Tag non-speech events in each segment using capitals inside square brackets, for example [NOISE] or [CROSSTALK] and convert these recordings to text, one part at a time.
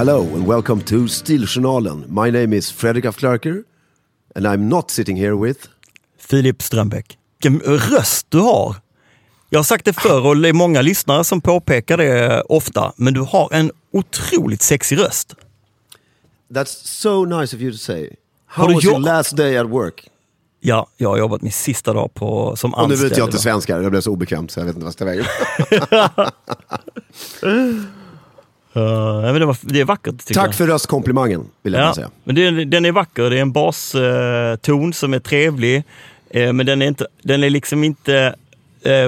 Hello and welcome to Stiljournalen. My name is Fredrik af Klerker and I'm not sitting here with... Filip Strömbäck. Vilken röst du har! Jag har sagt det förr och det är många lyssnare som påpekar det ofta, men du har en otroligt sexig röst. That's so nice of you to say. How was your last day at work? Ja, jag har jobbat min sista dag på, som Och nu anställd. byter jag till svenska, det blev så obekvämt så jag vet inte vad jag ska vägen. [LAUGHS] [LAUGHS] Men det, var, det är vackert tycker jag. Tack för röstkomplimangen, vill jag Ja, säga. men den, den är vacker, det är en baston som är trevlig. Eh, men den är, inte, den är liksom inte,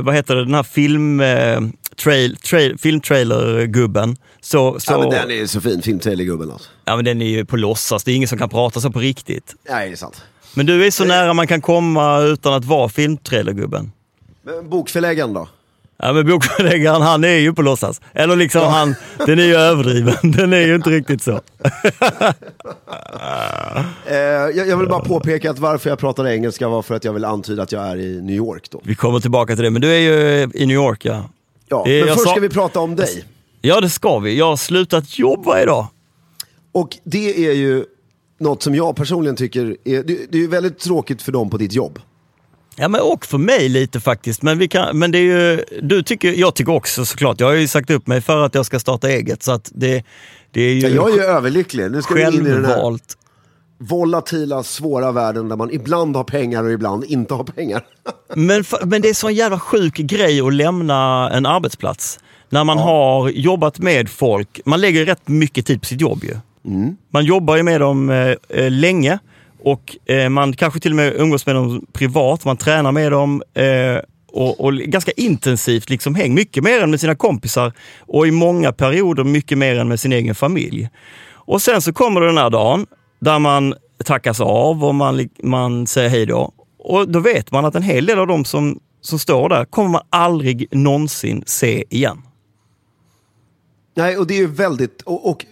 vad heter det, den här film, trail, trail, filmtrailer-gubben. Så, så, Ja, men den är så fin, filmtrailergubben alltså. ja, men den är ju på låtsas, det är ingen som kan prata så på riktigt. Nej, det är sant. Men du är så nära man kan komma utan att vara filmtrailergubben. Men bokförläggaren då? Ja men bokförläggaren han är ju på låtsas. Eller liksom han, den är ju överdriven. [LAUGHS] Den är ju inte riktigt så. [LAUGHS] Eh, jag, jag vill bara påpeka att varför jag pratar engelska var för att jag vill antyda att jag är i New York då. Vi kommer tillbaka till det, men du är ju i New York ja. Ja, men först sa- ska vi prata om dig. Ja det ska vi. Jag har slutat jobba idag. Och det är ju något som jag personligen tycker är, det, det är ju väldigt tråkigt för dem på ditt jobb. Ja men och för mig lite faktiskt. Men, vi kan, men det är ju, du tycker, jag tycker också såklart. Jag har ju sagt upp mig för att jag ska starta eget. Så att det, det är ju Ja, jag är ju överlycklig. Nu ska vi in i den här självvalt. volatila, svåra världen där man ibland har pengar och ibland inte har pengar. [LAUGHS] Men, men det är så en jävla sjuk grej att lämna en arbetsplats. När man har jobbat med folk, man lägger rätt mycket tid på sitt jobb ju. Man jobbar ju med dem eh, eh, länge och eh, man kanske till och med umgås med dem privat, man tränar med dem eh, och, och ganska intensivt liksom häng. Mycket mer än med sina kompisar och i många perioder mycket mer än med sin egen familj. Och sen så kommer den här dagen där man tackas av och man, man säger hej då. Och då vet man att en hel del av dem som, som står där kommer man aldrig någonsin se igen. Nej, och det är ju väldigt, och, och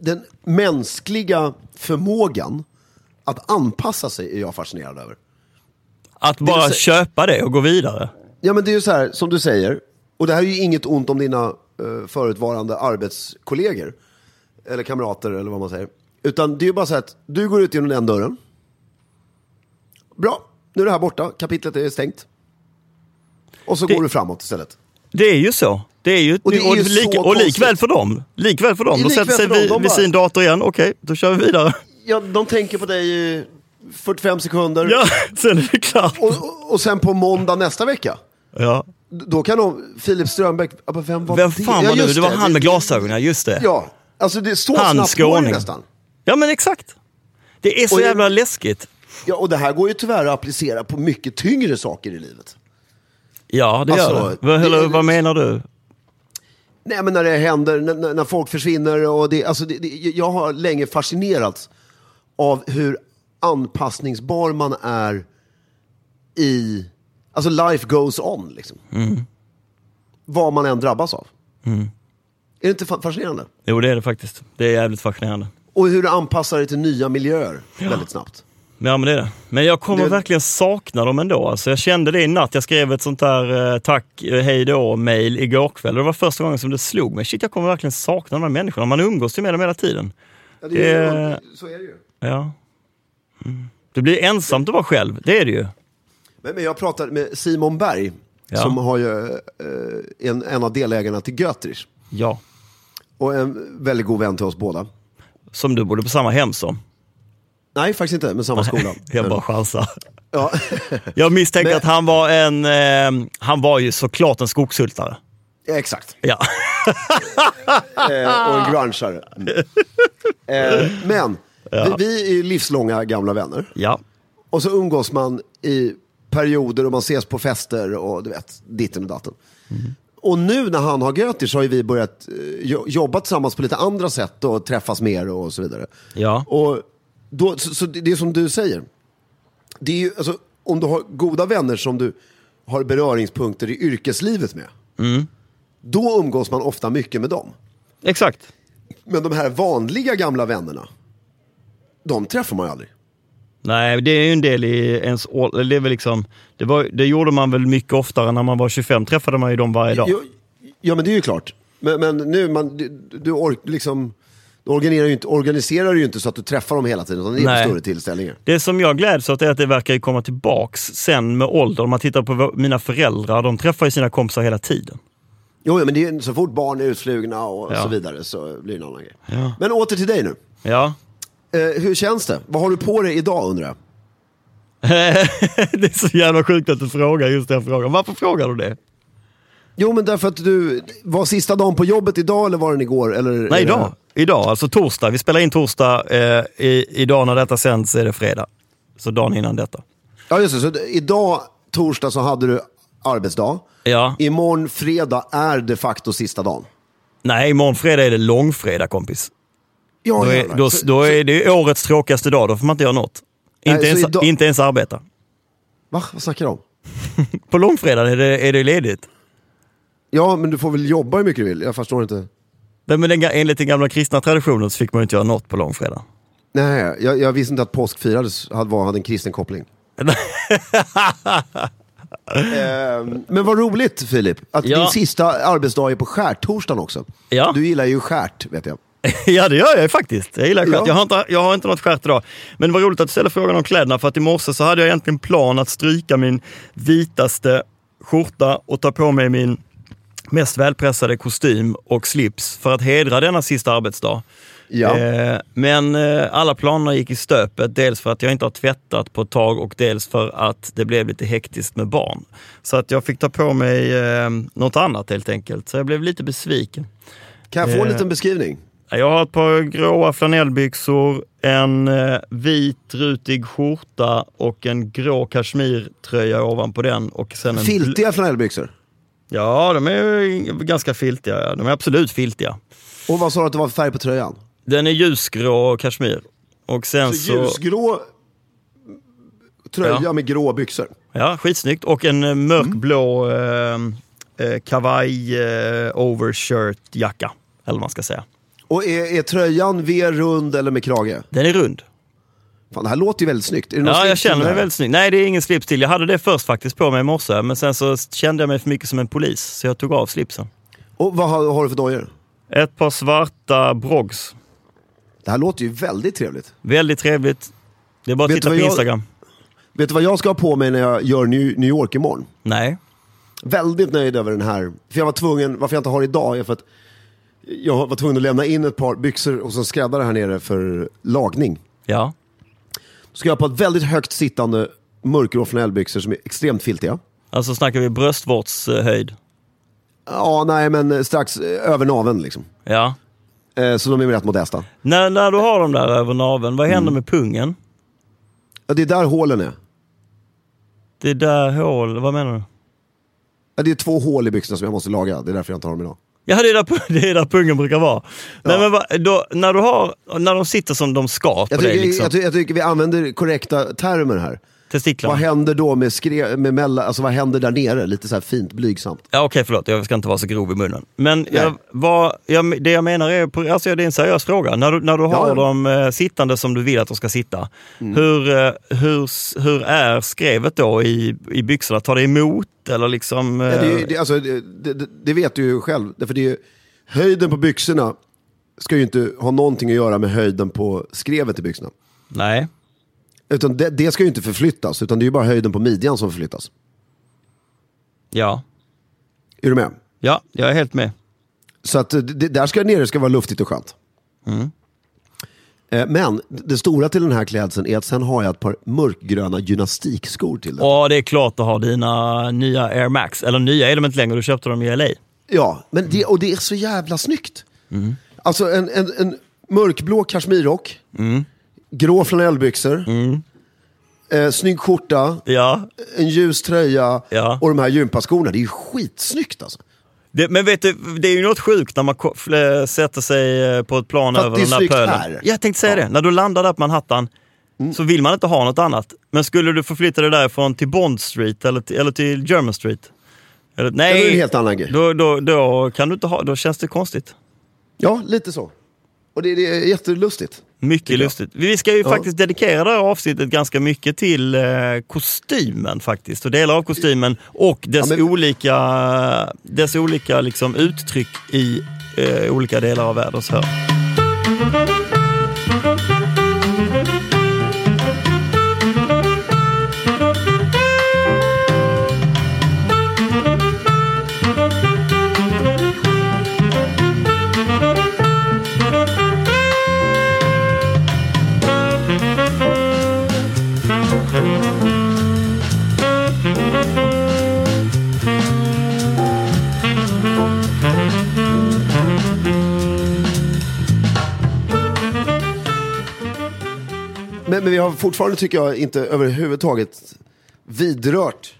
den mänskliga förmågan att anpassa sig är jag fascinerad över. Att bara så- köpa det och gå vidare. Ja men det är ju så här, som du säger, och det här är ju inget ont om dina uh, förutvarande arbetskollegor, eller kamrater eller vad man säger. Utan det är ju bara så här att du går ut genom den dörren. Bra, nu är det här borta, kapitlet är stängt. Och så Det- går du framåt istället. Det är ju så. Det är ju, Och det är ju lika, så och likväl för dem. Likväl för dem. De sätter sig vid, de vid sin dator igen. Okej, då kör vi vidare. Ja, de tänker på dig i 45 sekunder. Ja, [LAUGHS] sen är det klart. Och, och, och sen på måndag nästa vecka, Ja. då kan de, Filip Strömbäck, ja, men vem var Vem det? fan Ja, var du? just Det var han med glasögonen, just det. Ja, alltså det är så Han, snabbt går det skåning. nästan. Ja men exakt. Det är så Och jag- jävla läskigt. Ja, och det här går ju tyvärr att applicera på mycket tyngre saker i livet. Ja det Alltså, gör det. Vad, det- eller, vad menar du? Nej men när det händer, när, när- när folk försvinner och det, alltså det, det, jag har länge fascinerats av hur anpassningsbar man är i, alltså life goes on liksom. Vad man än drabbas av. Är det inte fa- fascinerande? Jo det är det faktiskt. Det är jävligt fascinerande. Och hur du anpassar dig till nya miljöer väldigt snabbt. Ja men det är det. Men jag kommer Det- verkligen sakna dem ändå. Alltså, jag kände det i natt. Jag skrev ett sånt där eh, tack, eh, hej då mail igår kväll. Det var första gången som det slog mig. Shit jag kommer verkligen sakna de här människorna. Man umgås ju med dem hela tiden. Ja, det är ju- så är det ju. Ja. Mm. Det blir ensamt att vara själv. Det är det ju. Men, men jag pratade med Simon Berg, Ja. som har ju eh, en, en av delägarna till Götrich. Ja. Och en väldigt god vän till oss båda. Som du bodde på samma hem som. Nej, faktiskt inte, men samma skola. [LAUGHS] Jag bara chansar. Ja. [LAUGHS] Jag misstänker Men- att han var en, eh, han var ju såklart en skogshultare. Exakt. Ja. [LAUGHS] Eh, och en grungeare. Eh, men, vi, vi är livslånga gamla vänner. ja. Och så umgås man i perioder och man ses på fester och du vet, ditten och datten. Och nu när han har Götir så har ju vi börjat eh, jo- jobba tillsammans på lite andra sätt och träffas mer och så vidare. Ja. Och då, så, så det är som du säger. Det är ju, alltså, om du har goda vänner som du har beröringspunkter i yrkeslivet med. Då umgås man ofta mycket med dem. Exakt. Men de här vanliga gamla vännerna, de träffar man ju aldrig. Nej, det är ju en del i ens det är väl liksom, det, var, det gjorde man väl mycket oftare när man var 25, träffade man ju dem varje dag. Jo, ja, men det är ju klart. Men, men nu, man, du, du, ork, liksom, du organiserar, ju inte, organiserar ju inte så att du träffar dem hela tiden, utan det är Nej. på större tillställningar. Det som jag gläds åt är att det verkar ju komma tillbaks sen med ålder. Om man tittar på mina föräldrar, de träffar ju sina kompisar hela tiden. Jo, men det är, så fort barn är utflugna och Ja. så vidare så blir det en annan grej. Ja. Men åter till dig nu. Ja. Eh, hur känns det? Vad har du på dig idag undrar jag? [LAUGHS] det är så jävla sjukt att du frågar just den frågan. Varför frågar du det? Jo, men därför att du, var sista dagen på jobbet idag eller var den igår? Eller, Nej, idag. Idag, alltså torsdag. Vi spelar in torsdag. Eh, i, idag när detta sänds är det fredag. Så dagen innan detta. Det, ja, just det. Så idag, torsdag, så hade du arbetsdag. Ja. Imorgon, fredag, är de facto sista dagen. Nej, imorgon fredag är det långfredag kompis. Ja, Då är, då, då är det årets tråkigaste dag, då får man inte göra något. Nej, Inte, så ens, idag- inte ens arbeta. Va? Vad snackar du om? [LAUGHS] På långfredag är det, är det ledigt. Ja, men du får väl jobba hur mycket du vill. Jag förstår inte. Nej, Men den, enligt den gamla kristna traditionen så fick man inte göra något på långfredag. Nej, jag, jag visste inte att påsk firades, hade, var, hade en kristen koppling. [LAUGHS] Ehm, men vad roligt Filip, att Ja. din sista arbetsdag är på skärtorsdagen också. Ja. Du gillar ju skärt, vet jag. [LAUGHS] ja det gör jag faktiskt. Jag gillar skärt. Ja. Jag, har inte, jag har inte något skärt idag. Men det var roligt att du ställde frågan om kläderna för att i morse så hade jag egentligen plan att stryka min vitaste skjorta och ta på mig min mest välpressade kostym och slips för att hedra denna sista arbetsdag. Ja. Eh, men eh, alla planer gick i stöpet, dels för att jag inte har tvättat på ett tag och dels för att det blev lite hektiskt med barn. Så att jag fick ta på mig eh, något annat helt enkelt. Så jag blev lite besviken. Kan jag få en Eh. liten beskrivning? Jag har ett par gråa flanellbyxor, en eh, vit rutig skjorta och en grå kashmirtröja ovanpå den. Och sen en Filtiga flanellbyxor. Ja, de är ganska filtiga. De är absolut filtiga. Och vad sa du att det var för färg på tröjan? Den är ljusgrå kashmir. Och sen Så så... ljusgrå tröja Ja. med grå byxor. Ja, skitsnyggt. Och en eh, mörkblå eh, eh, kavaj eh, overshirt jacka. Eller vad man ska säga. Och är, är tröjan V-rund eller med krage? Den är rund. Fan, det här låter ju väldigt snyggt. Är det Ja, jag känner mig väldigt snygg. Nej, det är ingen slips till. Jag hade det först faktiskt på mig i morse, men sen så kände jag mig för mycket som en polis, så jag tog av slipsen. Och vad har, har du för dojor? Ett par svarta brogs. Det här låter ju väldigt trevligt. Väldigt trevligt. Det är bara att Vet titta på jag- Instagram. Vet du vad jag ska ha på mig när jag gör New, New York imorgon? Nej. Väldigt nöjd över den här. För jag var tvungen, varför jag inte har idag är för att jag var tvungen att lämna in ett par byxor hos en skräddare här nere för lagning. Ja. Då ska jag ha på ett väldigt högt sittande mörkgrå flanellbyxor som är extremt filtiga. Alltså snackar vi bröstvårdshöjd. Ja, nej men strax eh, över naveln liksom. Ja. Eh, så de är rätt modesta. När, när du har dem där över naveln, vad Mm. händer med pungen? Ja, det är där hålen är. Det är där hål, vad menar du? Ja, det är två hål i byxorna som jag måste laga, det är därför jag inte har dem idag. Ja, det är där, [LAUGHS] det är där pungen brukar vara. Nej, men då, när, du har, när de sitter som de ska på Jag tycker, liksom, jag, ty- jag tycker vi använder korrekta termer här. Testiklarna. Vad händer då med, skre, med mellan, alltså vad händer där nere? Lite så här fint blygsamt. Ja, Okej, förlåt, jag ska inte vara så grov i munnen. Men jag, vad, jag, det jag menar är, alltså det är en seriös fråga. När du, när du har Ja, dem eh, sittande som du vill att de ska sitta, hur, eh, hur, hur är skrevet då i, i byxorna? Tar det emot eller liksom? eh, Ja, det, är ju- det, alltså, det, det, vet du ju själv. Därför det är höjden på byxorna ska ju inte ha någonting att göra med höjden på skrevet i byxorna. Nej. Utan det, det ska ju inte förflyttas, utan det är ju bara höjden på midjan som förflyttas. Ja. Är du med? Ja, jag är helt med. Så att det, där ska nere ska vara luftigt och skönt. Eh, Men det stora till den här klädseln är att sen har jag ett par mörkgröna gymnastikskor till den. Och det är klart att ha dina nya Air Max. Eller nya är de inte längre, du köpte dem i LA. Ja, men det, och det är så jävla snyggt. Alltså en, en, en mörkblå kashmirrock, grå flanellbyxor, eh, snygg skjorta, Ja. en ljus tröja Ja. och de här gympaskorna. Det är ju skitsnyggt alltså. Det, men vet du, det är ju något sjukt när man fl- sätter sig eh, på ett plan För att över den där pölen. här. Jag tänkte säga Ja. det, när du landar där på Manhattan så vill man inte ha något annat. Men skulle du förflytta dig därifrån till Bond Street eller till, eller till German Street? Eller, Det är nej, en helt annan grej. då, då, då kan du inte ha, då känns det konstigt. Ja, lite så. Och det, det är jättelustigt. Mycket lustigt. Vi ska ju Ja. faktiskt dedikera det här avsnittet ganska mycket till eh, kostymen faktiskt. Och delar av kostymen och dess Ja, men- olika, dess olika liksom, uttryck i eh, olika delar av världen. Så Men, men vi har fortfarande, tycker jag, inte överhuvudtaget vidrört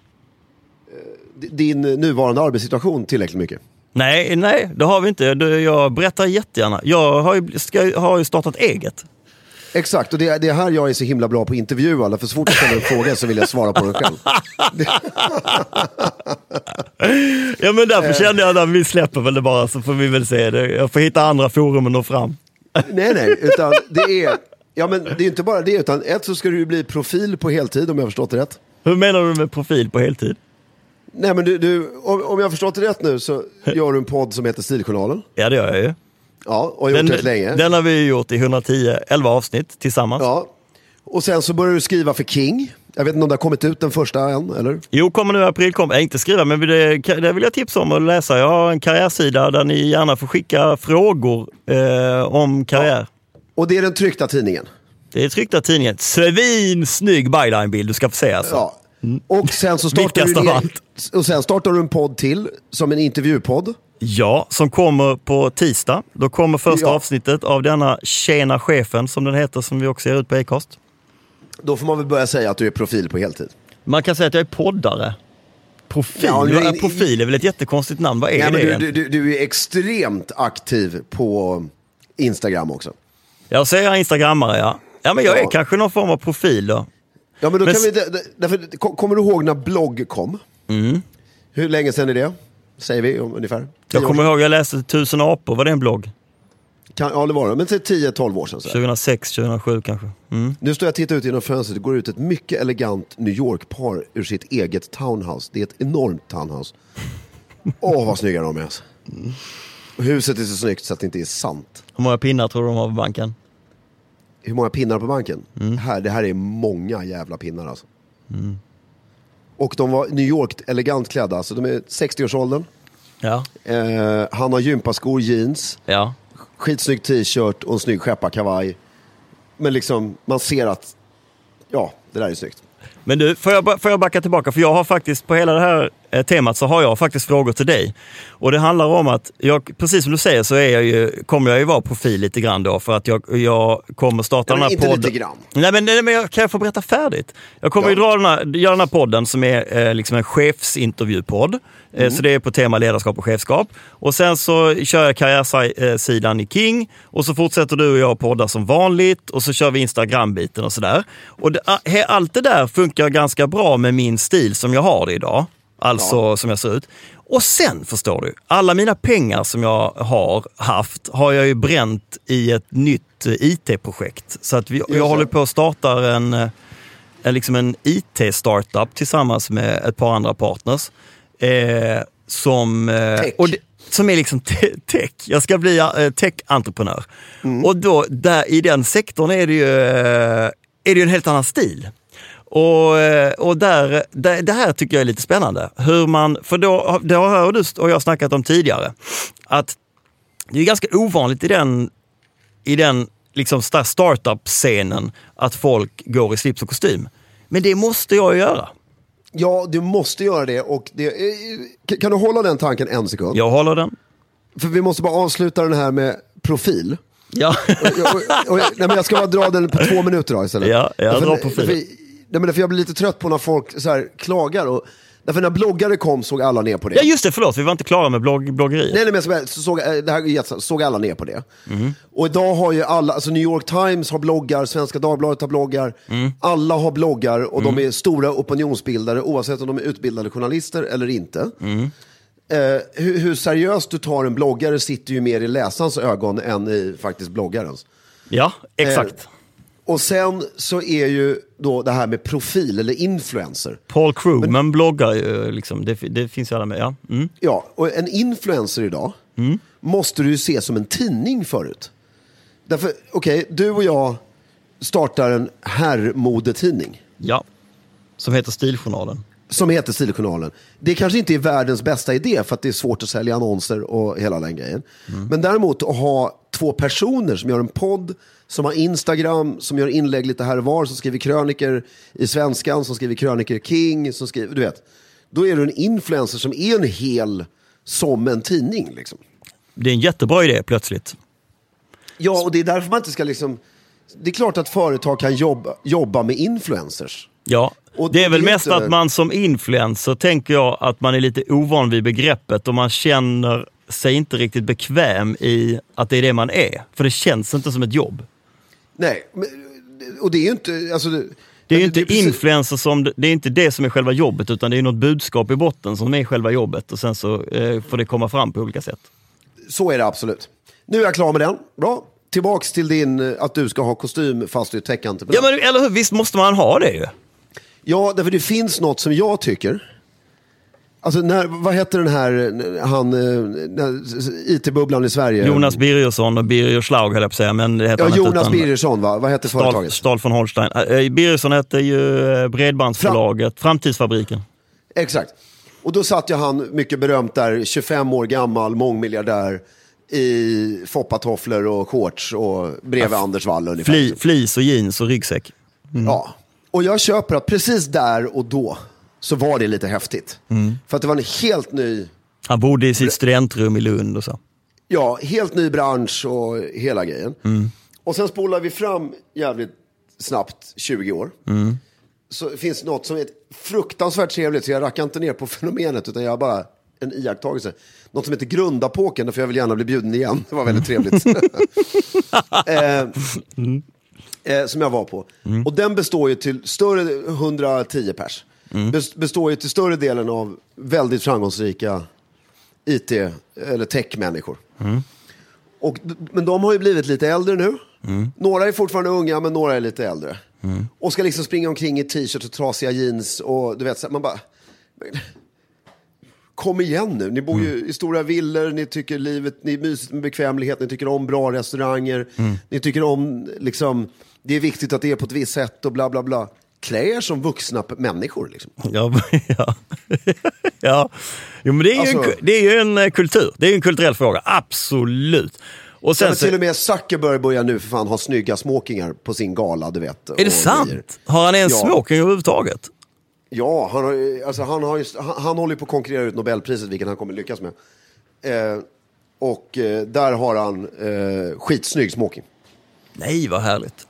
eh, din nuvarande arbetssituation tillräckligt mycket. Nej, nej, det har vi inte. Jag berättar jättegärna. Jag har ju, ska, har ju startat eget. Exakt, och det är, det är här jag är så himla bra på att intervjua för så fort jag ställer en fråga så vill jag svara på den själv. [LAUGHS] Ja men därför Eh. kände jag att vi släpper väl det bara så får vi väl se det. Jag får hitta andra forum och nå fram. Nej, nej, utan det är, ja men det är inte bara det, utan ett så ska du ju bli profil på heltid om jag har förstått det rätt. Hur menar du med profil på heltid? Nej men du, du om, om jag har förstått det rätt nu så gör du en podd som heter Stiljournalen. Ja det gör jag ju. Ja, och har gjort Den, det länge. den har vi gjort i 110, 11 avsnitt tillsammans. Ja. Och sen så börjar du skriva för King. Jag vet inte om det har kommit ut den första än, eller? Jo, kommer nu i april. Kommer, äh, inte skriva, men det, det vill jag tipsa om att läsa. Jag har en karriärsida där ni gärna får skicka frågor eh, om karriär. Och det är den tryckta tidningen. Det är tryckta tidningen. Svinsnygg byline-bild du ska få se alltså. Ja. Och sen så startar du, en, och sen startar du en podd till, som en intervjupodd. Ja, som kommer på tisdag. Då kommer första Ja. avsnittet av denna Tjena chefen, som den heter, som vi också ger ut på Acast. Då får man väl börja säga att du är profil på heltid. Man kan säga att jag är poddare. Profil, Ja, men- profil är väl ett jättekonstigt namn. Vad är Nej, det du, du, du är extremt aktiv på Instagram också. Jag säger instagrammare, ja. Ja, men jag är Ja. kanske någon form av profil då. Ja, men då Men kan vi, därför, ko- kommer du ihåg när blogg kom? Hur länge sedan är det? Säger vi ungefär? Jag kommer ihåg jag läste Tusen apor, var det en blogg? Kan, ja, det var det. Men säg 10-12 år sedan. Så. här. 2006, 2007 kanske. Mm. Nu står jag och tittar ut genom fönstret. Det går ut ett mycket elegant New York-par ur sitt eget townhouse. Det är ett enormt townhouse. [LAUGHS] Åh, vad snygga de är. Alltså. Och Huset är så snyggt så att det inte är sant. Hur många pinnar tror du de har på banken? Hur många pinnar på banken? Här, det här är många jävla pinnar alltså. Och de var New York elegant klädda, så de är 60-årsåldern. Ja. Eh, han har gympaskor, jeans, Ja. skitsnygg t-shirt och en snygg skepparkavaj. Men liksom, man ser att, ja, det där är snyggt. Men du, får jag, får jag backa tillbaka? För jag har faktiskt, på hela det här temat så har jag faktiskt frågor till dig. Och det handlar om att, jag, precis som du säger så är jag ju, kommer jag ju vara profil lite grann då för att jag, jag kommer starta Ja, den här podden. lite grann. Nej men, nej, men jag, kan jag få berätta färdigt? Jag kommer Ja. ju dra den här, göra den här podden som är eh, liksom en chefsintervjupodd. Mm. Eh, så det är på tema ledarskap och chefskap. Och sen så kör jag karriärsidan i King och så fortsätter du och jag podda som vanligt och så kör vi Instagram-biten och sådär. Och det, allt det där funkar ganska bra med min stil som jag har det idag. Alltså som jag ser ut. Och sen förstår du, alla mina pengar som jag har haft har jag ju bränt i ett nytt eh, IT-projekt. Så att vi, jag håller på att starta en, eh, en, liksom en IT-startup tillsammans med ett par andra partners. Eh, som, eh, och det, som är liksom te- tech. Jag ska bli eh, tech-entreprenör. Mm. Och då, där, i den sektorn är det ju, eh, är det ju en helt annan stil. Och, eh, och där, där, det här tycker jag är lite spännande. Hur man, för då, det har du och jag snackat om tidigare. Att det är ganska ovanligt i den, i den liksom sta- startup-scenen att folk går i slips och kostym. Men det måste jag göra. Ja, du måste göra det och det, eh, kan- du hålla den tanken en sekund? Jag håller den. För vi måste bara avsluta den här med profil. Ja. Och, och, och, nej, men jag ska bara dra den på två minuter då istället. Ja, ja, Därför- dra profilen. därför- Nej, men därför jag blir lite trött på när folk så här, klagar. Och, därför när bloggare kom såg alla ner på det. ja, just det. Förlåt, vi var inte klara med blogg, bloggeriet. Nej, nej, men så, så såg, eh, det här är jättesant, såg alla ner på det. Mhm. Och idag har ju alla, alltså New York Times har bloggar, Svenska Dagbladet har bloggar. Mm. Alla har bloggar och de är stora opinionsbildare oavsett om de är utbildade journalister eller inte. Mm. Eh, hur, hur seriöst du tar en bloggare sitter ju mer i läsarens ögon än i faktiskt bloggarens. Ja, exakt. Och sen så är ju då det här med profil eller influencer. Paul Krugman bloggar ju, liksom. det, det finns ju alla med. Ja. Mm. Ja, och en influencer idag måste du ju se som en tidning förut. Därför, okej, du och jag startar en herrmodetidning ja. Som heter Stiljournalen. som heter Stiljournalen. Det kanske inte är världens bästa idé för att det är svårt att sälja annonser och hela den grejen. Men däremot att ha två personer som gör en podd, som har Instagram, som gör inlägg lite här och var, som skriver kröniker i Svenskan, som skriver kröniker King, som skriver, du vet. Då är du en influencer som är en hel, som en tidning liksom. Det är en jättebra idé plötsligt. Ja, och det är därför man inte ska liksom... Det är klart att företag kan jobba, jobba med influencers. Ja, Och det är väl det mest inte- att man som influencer tänker jag att man är lite ovan vid begreppet och man känner sig inte riktigt bekväm i att det är det man är. För det känns inte som ett jobb. Nej, men, och det är ju inte... Alltså, det, Det är ju inte precis- influencer som, det är inte det som är själva jobbet utan det är något budskap i botten som är själva jobbet och sen så eh, får det komma fram på olika sätt. Så är det absolut. Nu är jag klar med den. Bra. Tillbaks till din, eh, att du ska ha kostym fast du är tech-entreprenör. Ja men eller hur, visst måste man ha det ju? Ja, därför det finns något som jag tycker. Alltså, när, vad heter den här, eh, han, eh, IT-bubblan i Sverige? Jonas Birgersson och Birger Schlaug höll jag på att säga, men det heter Ja. Jonas utan Birgersson va? Vad heter Stahl, företaget? Stahl von Holstein. Äh, Birgersson hette ju eh, Bredbandsförlaget, Framtidsfabriken. Exakt. Och då satt jag han, mycket berömt där, 25 år gammal, mångmiljardär, i foppatofflor och shorts och bredvid Anders Wall ungefär. Fli, flis och jeans och ryggsäck. Ja. Och jag köper att precis där och då så var det lite häftigt. För att det var en helt ny, Han bodde i sitt studentrum i Lund och så. ja, helt ny bransch och hela grejen. Och sen spolar vi fram jävligt snabbt 20 år. Så finns något som är fruktansvärt trevligt, så jag rackar inte ner på [LAUGHS] fenomenet, utan jag har bara en iakttagelse. Något som heter Grundapåken, för jag vill gärna bli bjuden igen. Det var väldigt trevligt. [LAUGHS] eh, eh, som jag var på. Och den består ju till större, 110 pers. Bes- Består ju till större delen av väldigt framgångsrika IT eller tech-människor. Och, men de har ju blivit lite äldre nu. Några är fortfarande unga, men några är lite äldre. Och ska liksom springa omkring i t-shirt och trasiga jeans och du vet, så man bara... Kom igen nu, ni bor ju i stora villor, ni tycker livet, ni är mysigt med bekvämlighet, ni tycker om bra restauranger, ni tycker om, liksom, det är viktigt att det är på ett visst sätt och bla bla bla. Klä er som vuxna människor. Liksom. Ja, [LAUGHS] ja. ja. Jo, men det är, ju en, Alltså- ku- det är ju en eh, kultur. Det är ju en kulturell fråga, absolut. Och Sen sen, till och med Zuckerberg börjar nu för fan ha snygga smokingar på sin gala, du vet. är det grejer. sant? Har han en Ja. smoking överhuvudtaget? Ja, han, har, alltså, han, har just, han, han håller på att konkurrera ut Nobelpriset, vilket han kommer lyckas med. Eh, och eh, där har han eh, skitsnygg smoking. Nej, vad härligt.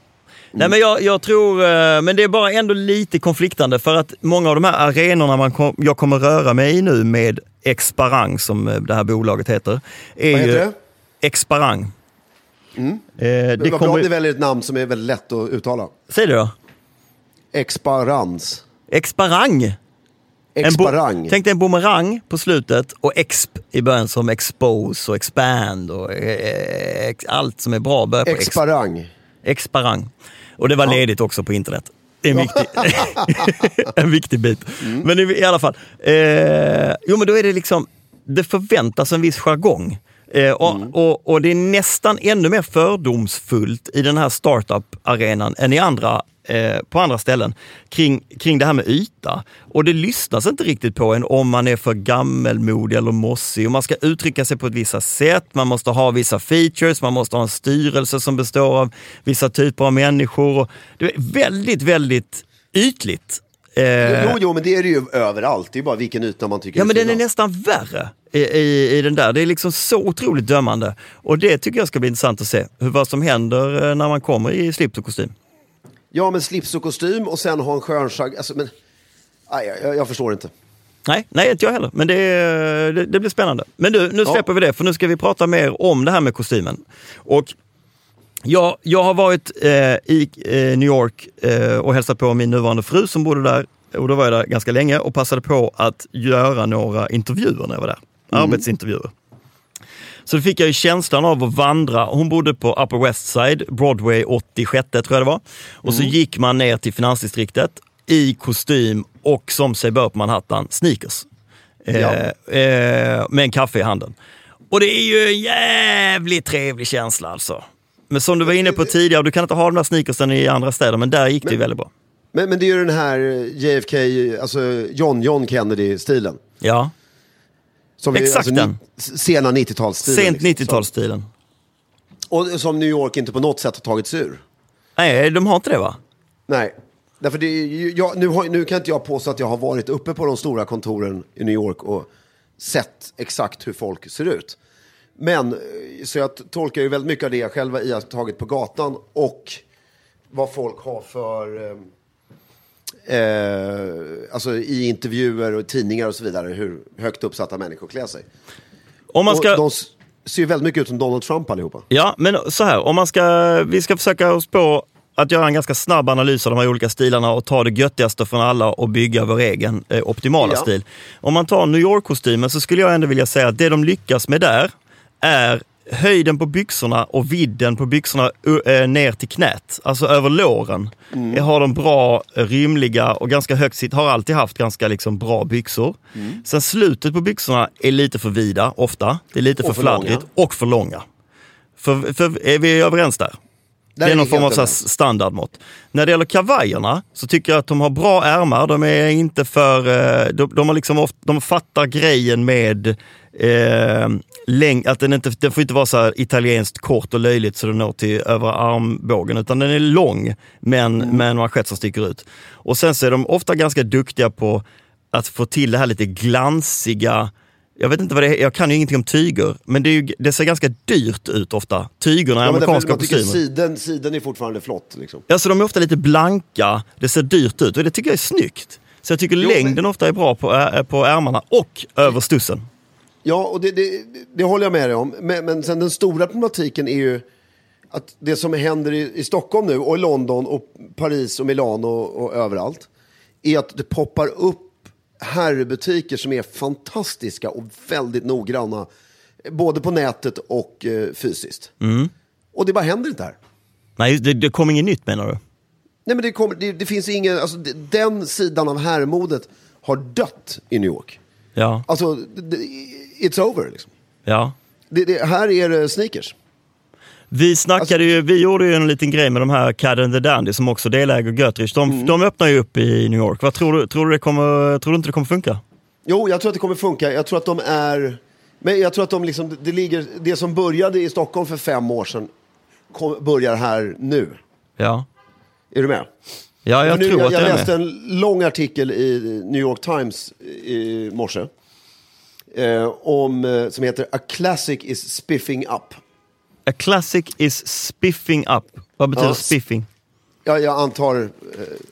Nej, men jag, jag tror, eh, men det är bara ändå lite konfliktande för att många av de här arenorna man kom, jag kommer röra mig i nu med Exparang, som eh, det här bolaget heter. Är Vad heter det? Exparang. Eh, det Vad bra kommer, att ni väljer ett namn som är väldigt lätt att uttala. Säg det då. Exparans. Exparang. Exparang. Tänk dig en boomerang på slutet och exp i början som expose och expand och eh, ex, allt som är bra börjar på exp. Exparang. Exparang. Och det var ledigt också på internet. Det är en viktig, [LAUGHS] en viktig bit. Men i, i alla fall. Eh, jo men då är det liksom, det förväntas en viss jargong. Eh, och, och, och det är nästan ännu mer fördomsfullt i den här startup-arenan än i andra, eh, på andra ställen kring, kring det här med yta. Och det lyssnas inte riktigt på en om man är för gammelmodig eller mossig. Och man ska uttrycka sig på ett vissa sätt, man måste ha vissa features, man måste ha en styrelse som består av vissa typer av människor. Det är väldigt, väldigt ytligt. Eh, Jo, jo, men det är det ju överallt. Det är bara vilken yta man tycker Ja, men den är nästan värre i, i, i den där. Det är liksom så otroligt dömande. Och det tycker jag ska bli intressant att se. Hur, vad som händer eh, när man kommer i slips och kostym. Ja, men slips och kostym och sen ha en skönshagg. Alltså, men... Nej, jag, jag förstår inte. Nej, nej inte jag heller. Men det, det, det blir spännande. Men du, nu släpper vi det för nu ska vi prata mer om det här med kostymen. Och jag, jag har varit eh, i eh, New York eh, och hälsat på min nuvarande fru som bodde där. Och då var jag där ganska länge och passade på att göra några intervjuer när jag var där. Arbetsintervjuer. Så då fick jag ju känslan av att vandra. Hon bodde på Upper West Side, Broadway 86 tror jag det var. Och så gick man ner till finansdistriktet i kostym och som sig bör på Manhattan, sneakers. Eh, Ja. eh, med en kaffe i handen. Och det är ju en jävligt trevlig känsla alltså. Men som du var inne på tidigare, du kan inte ha de där sneakersen i andra städer, men där gick det ju väldigt bra. Men, men det är ju den här JFK, alltså John John Kennedy-stilen. Ja, Som Exakt alltså, den. ni- Sena 90-talsstilen. sent liksom. 90-talsstilen. Och som New York inte på något sätt har tagit sig ur. Nej, de har inte det va? Nej. Därför det, är jag, nu, har, nu kan inte jag påstå att jag har varit uppe på de stora kontoren i New York och sett exakt hur folk ser ut. Men, eh, så jag tolkar ju väldigt mycket av det jag själv har iakttagit på gatan och vad folk har för, eh, alltså i intervjuer och tidningar och så vidare, hur högt uppsatta människor klär sig. Om man ska... Och de ser ju väldigt mycket ut som Donald Trump allihopa. Ja, men så här, om man ska, vi ska försöka oss på att göra en ganska snabb analys av de här olika stilarna och ta det göttigaste från alla och bygga vår egen eh, optimala Ja. stil. Om man tar New York-kostymen så skulle jag ändå vilja säga att det de lyckas med där är höjden på byxorna och vidden på byxorna ner till knät, alltså över låren. Mm. Har de bra, rymliga och ganska högt sitt, har alltid haft ganska liksom bra byxor. Mm. Sen slutet på byxorna är lite för vida, ofta. Det är lite Och för för fladdrigt och för långa. För, för, är vi överens där? Där det är någon form av så standardmått. När det gäller kavajerna så tycker jag att de har bra ärmar. De är inte för... De, de, har liksom ofta, de fattar grejen med eh, läng, att den, inte, den får inte vara så här italienskt kort och löjligt så den når till över armbågen. Utan den är lång men Mm. med en manschett som sticker ut. Och sen så är de ofta ganska duktiga på att få till det här lite glansiga jag vet inte vad det är, jag kan ju ingenting om tyger, men det, ju, det ser ganska dyrt ut ofta. Tygerna i Ja, därför, amerikanska kostymer. siden, siden är fortfarande flott. Liksom. Alltså de är ofta lite blanka, det ser dyrt ut och det tycker jag är snyggt. Så jag tycker Jo, längden men- ofta är bra på, på ärmarna och över stussen. Ja, och det, det, det håller jag med dig om. Men, men sen den stora problematiken är ju att det som händer i, i Stockholm nu och i London och Paris och Milano och, och överallt är att det poppar upp herrbutiker som är fantastiska och väldigt noggranna. Både på nätet och eh, fysiskt. Och det bara händer inte här. Nej, det, det kom inget nytt menar du? Nej, men det, kommer, det, det finns ingen, alltså, den sidan av herrmodet har dött i New York. Ja, Alltså, it's over liksom. ja. Det, det, här är det sneakers. Vi snackade ju, vi gjorde ju en liten grej med de här Cad and the Dandy som också deläger Götrich. De, Mm. de öppnar ju upp i New York. Vad tror du, tror du, det kommer, tror du inte det kommer funka? Jo, jag tror att det kommer funka. Jag tror att de är... Men jag tror att de liksom, det, ligger, det som började i Stockholm för fem år sedan kom, börjar här nu. Ja, Är du med? Ja jag nu, tror jag, att jag är läste en lång artikel i New York Times i morse. Eh, om, eh, som heter A classic is spiffing up. A classic is spiffing up. Vad betyder Ja, spiffing? Ja, jag antar, eh,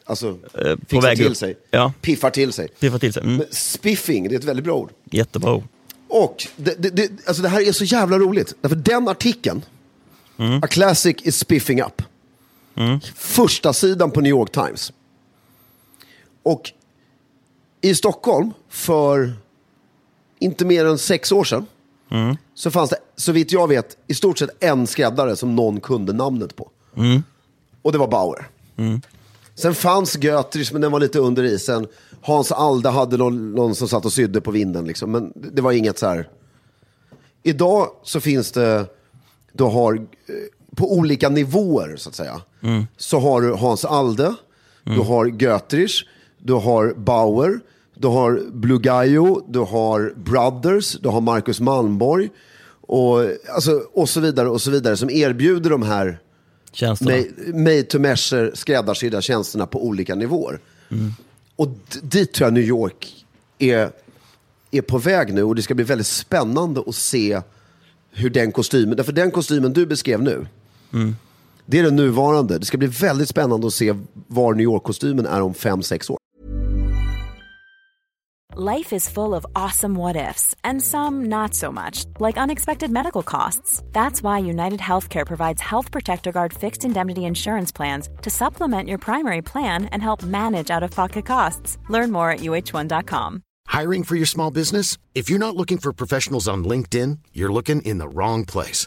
alltså, Eh, på väg till upp. sig. Ja, Piffar till sig. piffa till sig. Mm. Spiffing, det är ett väldigt bra ord. Jättebra ord. Och det, det, det, alltså det här är så jävla roligt. Därför den artikeln, A classic is spiffing up. Första sidan på New York Times. Och i Stockholm för inte mer än sex år sedan så fanns det, så vitt jag vet, i stort sett en skräddare som någon kunde namnet på. Och det var Bauer. Sen fanns Götrich, men den var lite under isen. Hans Alde hade någon, någon som satt och sydde på vinden. Liksom. Men det var inget så här... Idag så finns det, då har, eh, på olika nivåer så att säga. Så har du Hans Alde, du har Götrich, du har Bauer, du har Blugayo, du har Brothers, du har Marcus Malmborg. Och, alltså, och så vidare och så vidare som erbjuder de här Tjänsterna. made, made to measure skräddarsydda tjänsterna på olika nivåer. Och d- dit tror jag New York är, är på väg nu och det ska bli väldigt spännande att se hur den kostymen, därför den kostymen du beskrev nu, det är den nuvarande. Det ska bli väldigt spännande att se var New York-kostymen är om fem sex år. Life is full of awesome what ifs, and some not so much, like unexpected medical costs. That's why United Healthcare provides Health Protector Guard fixed indemnity insurance plans to supplement your primary plan and help manage out of pocket costs. Learn more at uh1.com. Hiring for your small business? If you're not looking for professionals on LinkedIn, you're looking in the wrong place.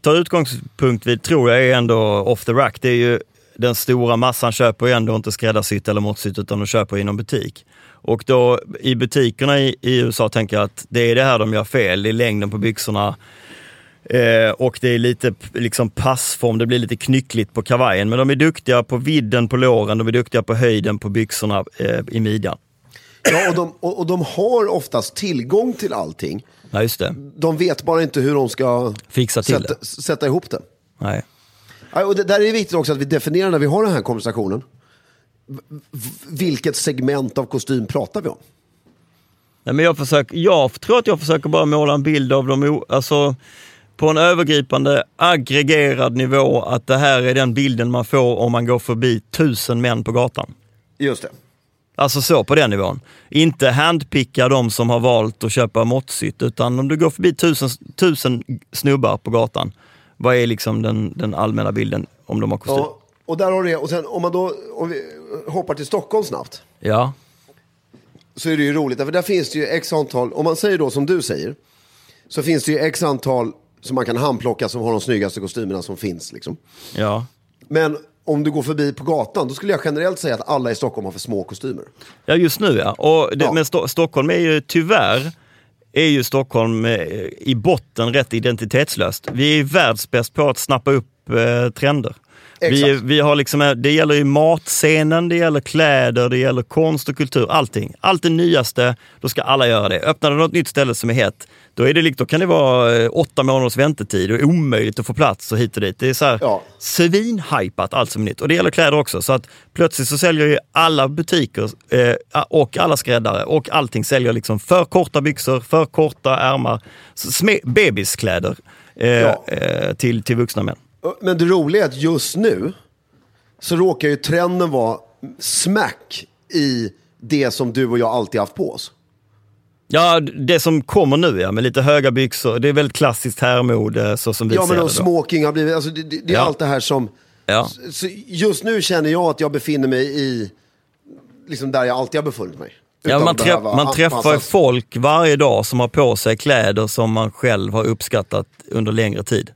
tar utgångspunkt vid tror jag är ändå off the rack. Det är ju den stora massan köper ju ändå inte skräddarsytt eller måttsytt utan de köper inom butik. Och då i butikerna i, i USA tänker jag att det är det här de gör fel. Det är längden på byxorna eh, och det är lite liksom passform. Det blir lite knyckligt på kavajen. Men de är duktiga på vidden på låren, de är duktiga på höjden på byxorna eh, i midjan. Ja, och, de, och, och de har oftast tillgång till allting. Ja, just det. De vet bara inte hur de ska Fixa till sätta, det. sätta ihop det. Nej. Ja, och det där är viktigt också att vi definierar när vi har den här konversationen. V- Vilket segment av kostym pratar vi om? Nej, men jag, försöker, jag tror att jag försöker bara måla en bild av dem, o- alltså på en övergripande aggregerad nivå att det här är den bilden man får om man går förbi tusen män på gatan. Just det. Alltså så på den nivån. Inte handpicka de som har valt att köpa måttsytt utan om du går förbi tusen, tusen snubbar på gatan. Vad är liksom den, den allmänna bilden om de har kostym? Ja, och där har du det. Och sen om man då om vi hoppar till Stockholm snabbt. Ja. Så är det ju roligt, för där finns det ju x antal, om man säger då som du säger. Så finns det ju x antal som man kan handplocka som har de snyggaste kostymerna som finns. Liksom. ja. Men om du går förbi på gatan, då skulle jag generellt säga att alla i Stockholm har för små kostymer. Ja, just nu ja. Och det, Ja. Men Sto- Stockholm är ju tyvärr är ju Stockholm eh, i botten rätt identitetslöst. Vi är världsbäst på att snappa upp eh, trender. Vi, Exakt. vi har liksom, eh, det gäller ju matscenen, det gäller kläder, det gäller konst och kultur. Allting. Allt det nyaste, då ska alla göra det. Öppnar du något nytt ställe som är hett, då, är det, då kan det vara eh, åtta månaders väntetid och omöjligt att få plats och hit och dit. Det är så här Ja. svinhypat allt som är nytt. Och det gäller kläder också. Så att plötsligt så säljer ju alla butiker eh, och alla skräddare och allting säljer liksom för korta byxor, för korta ärmar, sme- bebiskläder eh, Ja. eh, till, till vuxna män. Men det roliga är att just nu så råkar ju trenden vara smack i det som du och jag alltid haft på oss. Ja, det som kommer nu ja, med lite höga byxor. Det är väldigt klassiskt herrmode så som vi Ja, ser men det. och då. smoking har blivit, alltså det, det, det är Ja. allt det här som... Ja. Så just nu känner jag att jag befinner mig i, liksom där jag alltid har befunnit mig. Ja, man, träff, man träffar ju folk varje dag som har på sig kläder som man själv har uppskattat under längre tid.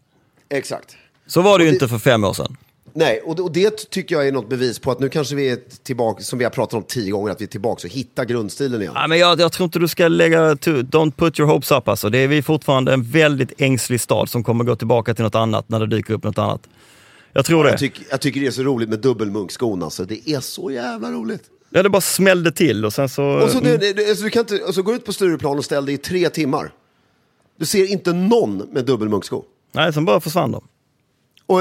Exakt. Så var det ju det- inte för fem år sedan. Nej, och det, och det tycker jag är något bevis på att nu kanske vi är tillbaka, som vi har pratat om tio gånger, att vi är tillbaka och hittar grundstilen igen. Ja, men jag, jag tror inte du ska lägga... To, don't put your hopes up alltså. Det är vi fortfarande en väldigt ängslig stad som kommer gå tillbaka till något annat när det dyker upp något annat. Jag tror det. Jag, tyck, jag tycker det är så roligt med dubbelmunkskon alltså. Det är så jävla roligt. Ja, det bara smällde till och sen så... Och så, mm. det, det, alltså, du kan inte, och så gå ut på Stureplan och ställ dig i tre timmar. Du ser inte någon med dubbelmunksko. Nej, sen bara försvann de. Och,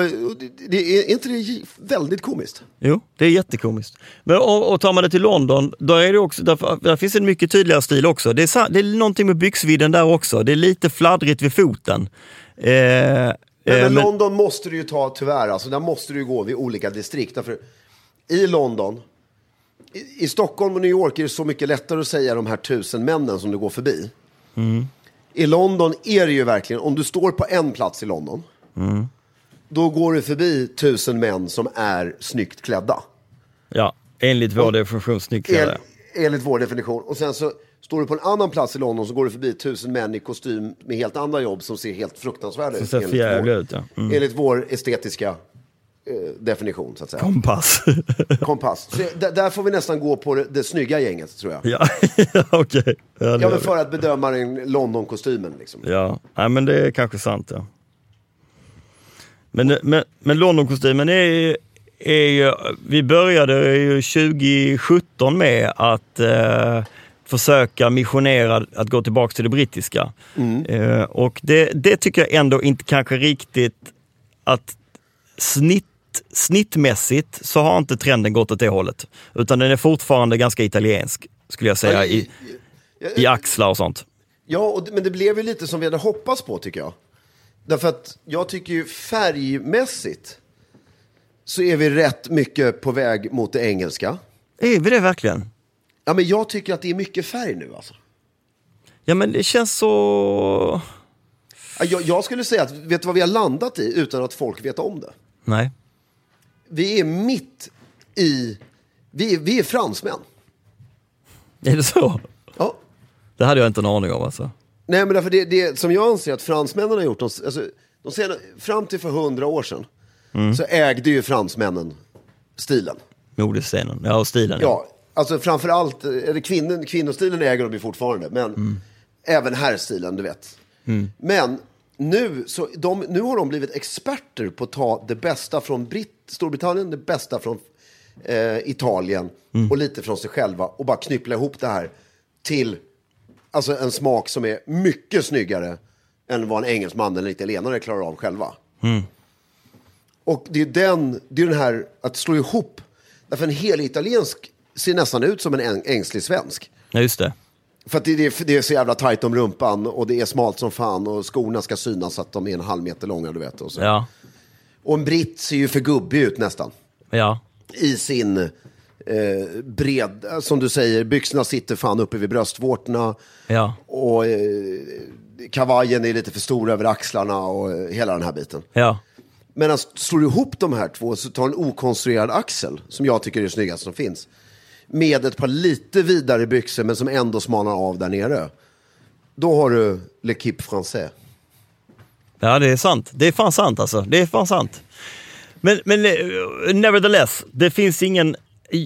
det, är inte det väldigt komiskt? Jo, det är jättekomiskt. Men, och, och tar man det till London, då är det också, där, där finns en mycket tydligare stil också. Det är, det är någonting med byxvidden där också. Det är lite fladdrigt vid foten. Eh, Men, eh, men men- London måste du ju ta tyvärr, alltså, där måste du gå vid olika distrikt. Därför, I London, i, i Stockholm och New York är det så mycket lättare att säga de här tusen männen som du går förbi. I London är det ju verkligen, om du står på en plats i London, då går du förbi tusen män som är snyggt klädda. Ja, enligt vår definition snygg En, kläder. enligt vår definition. Och sen så står du på en annan plats i London så går du förbi tusen män i kostym med helt andra jobb som ser helt fruktansvärda Som ut. ser enligt förjävliga ut, ja. Mm. Enligt vår estetiska eh, definition, så att säga. Kompass. [LAUGHS] Kompass. Så där, får vi nästan gå på det, det snygga gänget, tror jag. ja, [LAUGHS] okej. Ja, det Ja, men vi. för att bedöma den London-kostymen. Liksom. Ja, nej, men det är kanske sant. Ja. Men, men, men Londonkostymen är, är ju, vi började ju 2017 med att eh, försöka missionera att gå tillbaka till det brittiska. Eh, och det, det tycker jag ändå inte kanske riktigt att snitt, snittmässigt så har inte trenden gått åt det hållet. Utan den är fortfarande ganska italiensk, skulle jag säga, i, i axlar och sånt. Ja, men det blev ju lite som vi hade hoppats på, tycker jag. Därför att jag tycker ju färgmässigt så är vi rätt mycket på väg mot det engelska. Är vi det verkligen? Ja, men jag tycker att det är mycket färg nu alltså. Ja men det känns så... Ja, Jag, jag skulle säga att, vet du vad vi har landat i utan att folk vet om det? Nej. Vi är mitt i, vi, vi är fransmän. Är det så? Ja. Det hade jag inte en aning om alltså. Nej, men därför det, det som jag anser att fransmännen har gjort, de, alltså, de sena, fram till för hundra år sedan, så ägde ju fransmännen stilen. Modescenen, ja och stilen. Ja, alltså framförallt, eller kvinn, kvinnostilen äger de ju fortfarande, men även herrstilen, du vet. Men nu, så de, nu har de blivit experter på att ta det bästa från Britt, Storbritannien, det bästa från eh, Italien och lite från sig själva och bara knyppla ihop det här till alltså en smak som är mycket snyggare än vad en engelsman eller italienare klarar av själva. Och det är, den, det är den här att slå ihop, därför en hel italiensk ser nästan ut som en äng- ängslig svensk. Ja, just det. För att det, det, är- det är så jävla tajt om rumpan och det är smalt som fan och skorna ska synas så att de är en halv meter långa, du vet. Och, så. Ja. och en britt ser ju för gubbig ut nästan. Ja. I sin eh, bred, som du säger, byxorna sitter fan uppe vid bröstvårtorna. Ja. Och eh, kavajen är lite för stor över axlarna och eh, hela den här biten. Ja. Men att slår du ihop de här två så tar en okonstruerad axel, som jag tycker är det snyggaste som finns, med ett par lite vidare byxor men som ändå smalnar av där nere. Då har du l'équipe français. Ja, det är sant. Det är fan sant alltså. Det är fan sant. Men, men eh, nevertheless, det finns ingen... eh,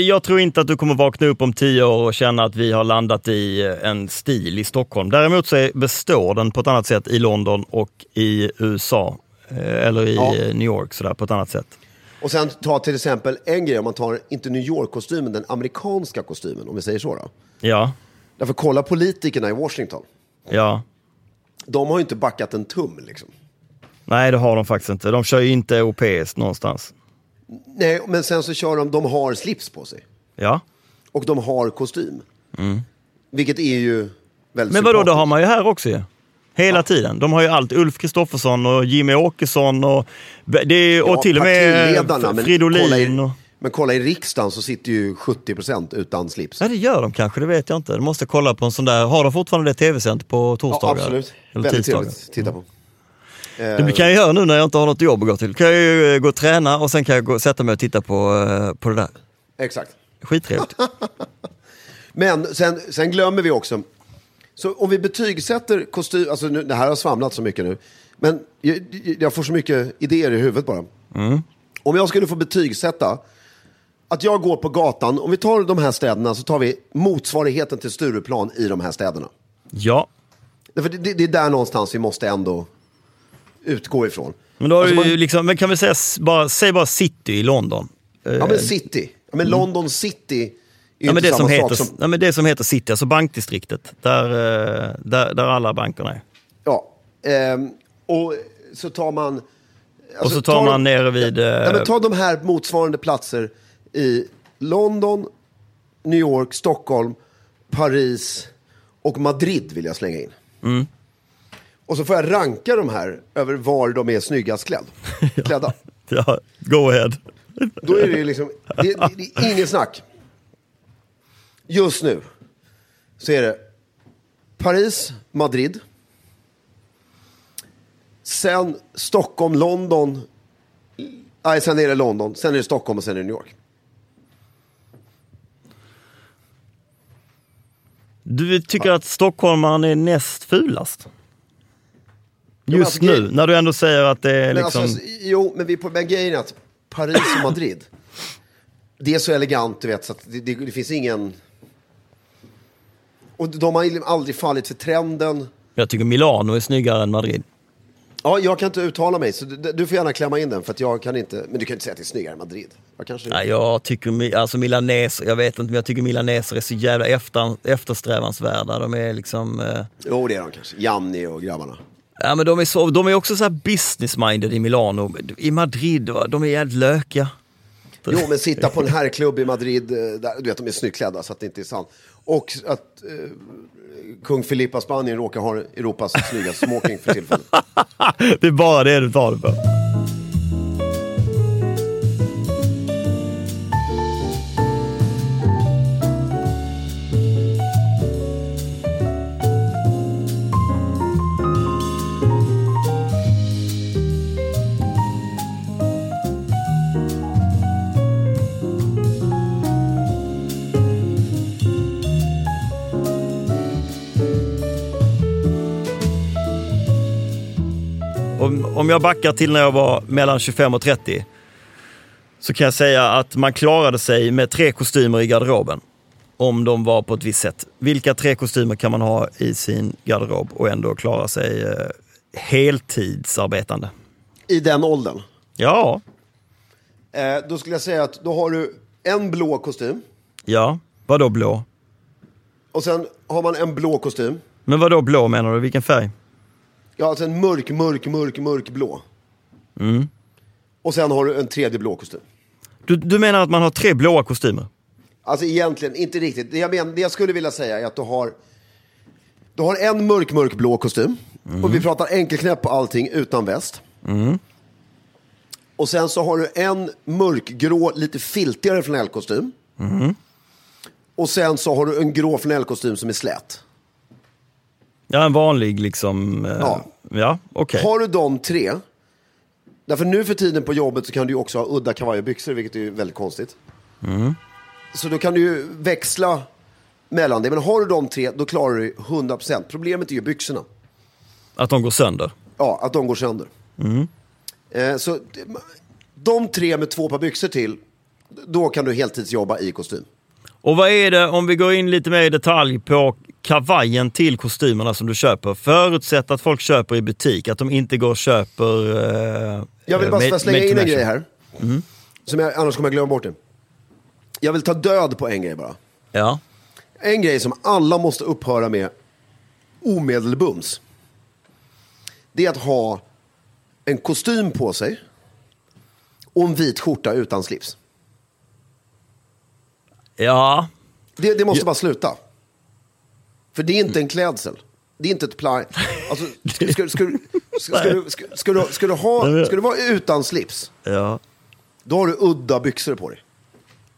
Jag tror inte att du kommer vakna upp om tio år och känna att vi har landat i eh, en stil i Stockholm. Däremot så består den på ett annat sätt i London och i USA. eh, Eller i Ja. New York sådär, på ett annat sätt. Och sen ta till exempel en grej, om man tar inte New York-kostymen, den amerikanska kostymen, om vi säger så då. Ja, Därför kolla politikerna i Washington. ja. De har ju inte backat en tum liksom. Nej, det har de faktiskt inte. De kör ju inte europeiskt någonstans. Nej, men sen så kör de, de har slips på sig. Ja. Och de har kostym. Vilket är ju väldigt Mm. Men vadå, det har man ju här också ju. Hela tiden. De har ju allt. Ulf Kristoffersson och Jimmy Åkesson och, det och Ja, till och med men Fridolin. i- Och, Men kolla i riksdagen så sitter ju 70% utan slips. Ja, det gör de kanske, det vet jag inte. De måste kolla på en sån där, har de fortfarande det tv-sänt på torsdagar? Ja, absolut. Eller Väldigt tisdagar? trevligt att titta på. Det kan jag göra nu när jag inte har något jobb att gå till. kan jag ju eh, gå och träna och sen kan jag gå, sätta mig och titta på, eh, på det där. Exakt. Skittrevligt. [LAUGHS] Men sen, sen glömmer vi också, så om vi betygsätter kostym, alltså nu, det här har svamlat så mycket nu, men jag, jag får så mycket idéer i huvudet bara. Om jag skulle få betygsätta, att jag går på gatan, om vi tar de här städerna så tar vi motsvarigheten till Stureplan i de här städerna. ja, Därför det, det, det är där någonstans vi måste ändå utgå ifrån. men då har Alltså du ju liksom, men kan vi säga, bara, säg bara city i London. Eh, Ja men city, ja, men London city Ja, men det, som heter, som... ja, men det som heter city, alltså bankdistriktet, där, eh, där, där alla bankerna är. Ja, ehm, och så tar man... och alltså, så tar man nere vid... eh, Ja, men ta de här motsvarande platser i London, New York, Stockholm, Paris och Madrid vill jag slänga in. Mm. Och så får jag ranka de här över var de är snyggast klädd, [LAUGHS] klädda. Ja, go ahead. Då är det liksom, det, det, det är ingen snack. Just nu så är det Paris, Madrid. Sen Stockholm, London. Nej, sen är det London, sen är det Stockholm och sen är det New York. Du tycker att stockholmaren är näst fulast? Just alltså, nu, när du ändå säger att det är liksom... alltså, jo, men vi men grejen är att Paris och Madrid. det är så elegant, du vet, så att det, det, det finns ingen... Och de har aldrig fallit för trenden. Jag tycker Milano är snyggare än Madrid. Ja, jag kan inte uttala mig, så du, du får gärna klämma in den, för jag kan inte... Men du kan inte säga att det är snyggare än Madrid. Jag kanske... Nej, jag tycker alltså milaneser, jag vet inte, men jag tycker milaneser är så jävla efter, eftersträvansvärda. De är liksom... Eh, Jo, det är de kanske. Janni och grabbarna. Ja, men de är, så, de är också så här business-minded i Milano. I Madrid, de är jävligt lökiga. Jo, men sitta på en herrklubb i Madrid, eh, där, du vet, de är snyggt klädda, så att det inte är sant. Och att eh, kung Filippa Spanien råkar ha Europas snyggaste smoking för tillfället. [LAUGHS] det är bara det du tar det för. Om, om jag backar till när jag var mellan 25 och 30 så kan jag säga att man klarade sig med tre kostymer i garderoben. Om de var på ett visst sätt. Vilka tre kostymer kan man ha i sin garderob och ändå klara sig eh, heltidsarbetande? I den åldern. Ja, Eh, då skulle jag säga att då har du en blå kostym. ja. Vadå blå? Och sen har man en blå kostym. Men vadå blå menar du? Vilken färg? Ja, alltså en mörk, mörk, mörk, mörk blå. Och sen har du en tredje blå kostym. Du, du menar att man har tre blåa kostymer? Alltså egentligen, inte riktigt. Det jag, men, det jag skulle vilja säga är att du har, du har en mörk, mörk blå kostym. Och vi pratar enkelknäpp på allting utan väst. Och sen så har du en mörkgrå, lite filtigare flanellkostym. Och sen så har du en grå flanellkostym som är slät. Ja, en vanlig liksom... Eh, Ja. Ja, okej. Har du de tre, därför nu för tiden på jobbet så kan du ju också ha udda kavaj och byxor, vilket är väldigt konstigt. Så då kan du ju växla mellan det. Men har du de tre, då klarar du 100%. Problemet är ju byxorna. Att de går sönder? Ja, att de går sönder. Eh, så de tre med två par byxor till, då kan du heltidsjobba i kostym. Och vad är det, om vi går in lite mer i detalj på kavajen till kostymerna som du köper. Förutsätt att folk köper i butik, att de inte går och köper... Eh, Jag vill bara med- jag slänga in en grej här. Som jag, annars kommer jag glömma bort det. Jag vill ta död på en grej bara. Ja. En grej som alla måste upphöra med omedelbums. Det är att ha en kostym på sig och en vit skjorta utan slips. Ja. Det, det måste bara sluta. För det är inte en klädsel. Det är inte ett plagg. Alltså, ska, ska, ska, du- ska, ska, du- ska, ska, du, ska, du ha, ska du vara utan slips, Ja. då har du udda byxor på dig.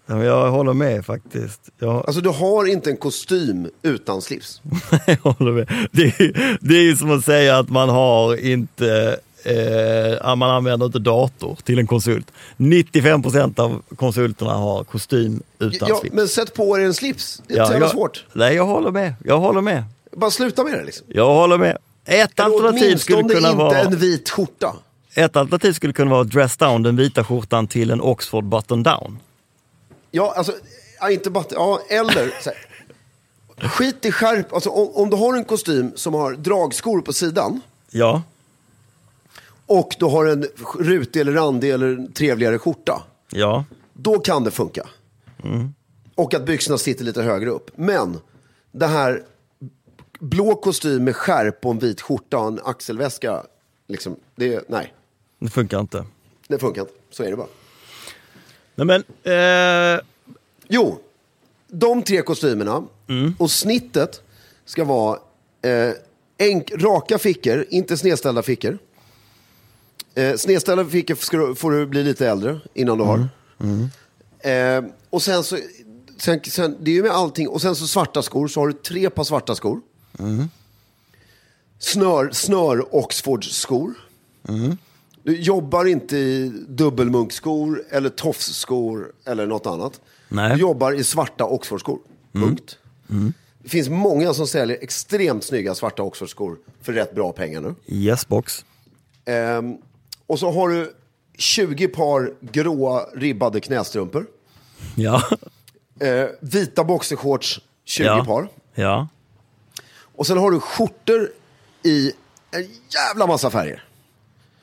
Ja, men Jag håller med faktiskt. Jag, Alltså du har inte en kostym utan slips. [LAUGHS] jag håller med. Det, är- det är ju som att säga att man har inte eh, man använder inte dator till en konsult. 95% av konsulterna har kostym utan Ja, slips. men sätt på er en slips. Det är Ja, så jävla jag, svårt. Nej, jag håller med. Jag håller med. Bara sluta med det liksom. Jag håller med. Ett Eller alternativ skulle kunna inte vara... en vit skjorta. Ett alternativ skulle kunna vara att dress down den vita skjortan till en Oxford button down. Ja, alltså, ja, inte bara, ja, eller så här, skit i skärp. Alltså, om, om du har en kostym som har dragskor på sidan Ja, och du har en rutig eller randig eller trevligare skjorta. ja, Då kan det funka. Och att byxorna sitter lite högre upp. Men det här blå kostym med skärp och en vit skjorta och en axelväska. Liksom, det, nej, det funkar inte. det funkar inte. Så är det bara. Nej, men, eh, Jo, de tre kostymerna och snittet ska vara eh, enk, raka fickor, inte snedställda fickor. Eh, snedställda fickor ska du, får du bli lite äldre innan du har. Eh, och sen så, sen, sen, det är ju med allting, och sen så svarta skor, så har du tre par svarta skor. Snör, snör Oxford-skor. Du jobbar inte i dubbelmunkskor eller tofsskor eller något annat. Nej. Du jobbar i svarta Oxfordskor. Punkt. Det finns många som säljer extremt snygga svarta Oxfordskor för rätt bra pengar nu. yes box. Ehm, och så har du 20 par gråa ribbade knästrumpor. Ja. Eh, vita boxershorts, 20 ja. par. Ja. Och sen har du skjortor i en jävla massa färger.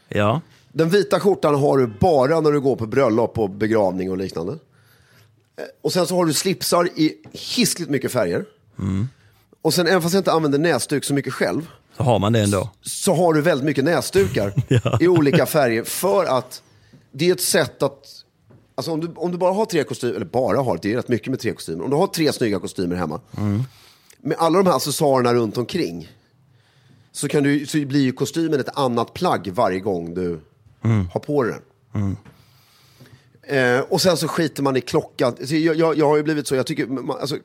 Ja. Den vita skjortan har du bara när du går på bröllop och begravning och liknande. Eh, Och sen så har du slipsar i hiskligt mycket färger. Och sen även fast jag inte använder näsduk så mycket själv, Så har man det ändå. så har du väldigt mycket näsdukar [LAUGHS] Ja. i olika färger. För att det är ett sätt att, alltså om du, om du bara har tre kostymer, eller bara har, det är rätt mycket med tre kostymer. Om du har tre snygga kostymer hemma, med alla de här accessoarerna runt omkring, så, kan du, så blir ju kostymen ett annat plagg varje gång du har på den. Eh, och sen så skiter man i klockan. Alltså, jag, jag, jag har ju blivit så, jag tycker, man, alltså,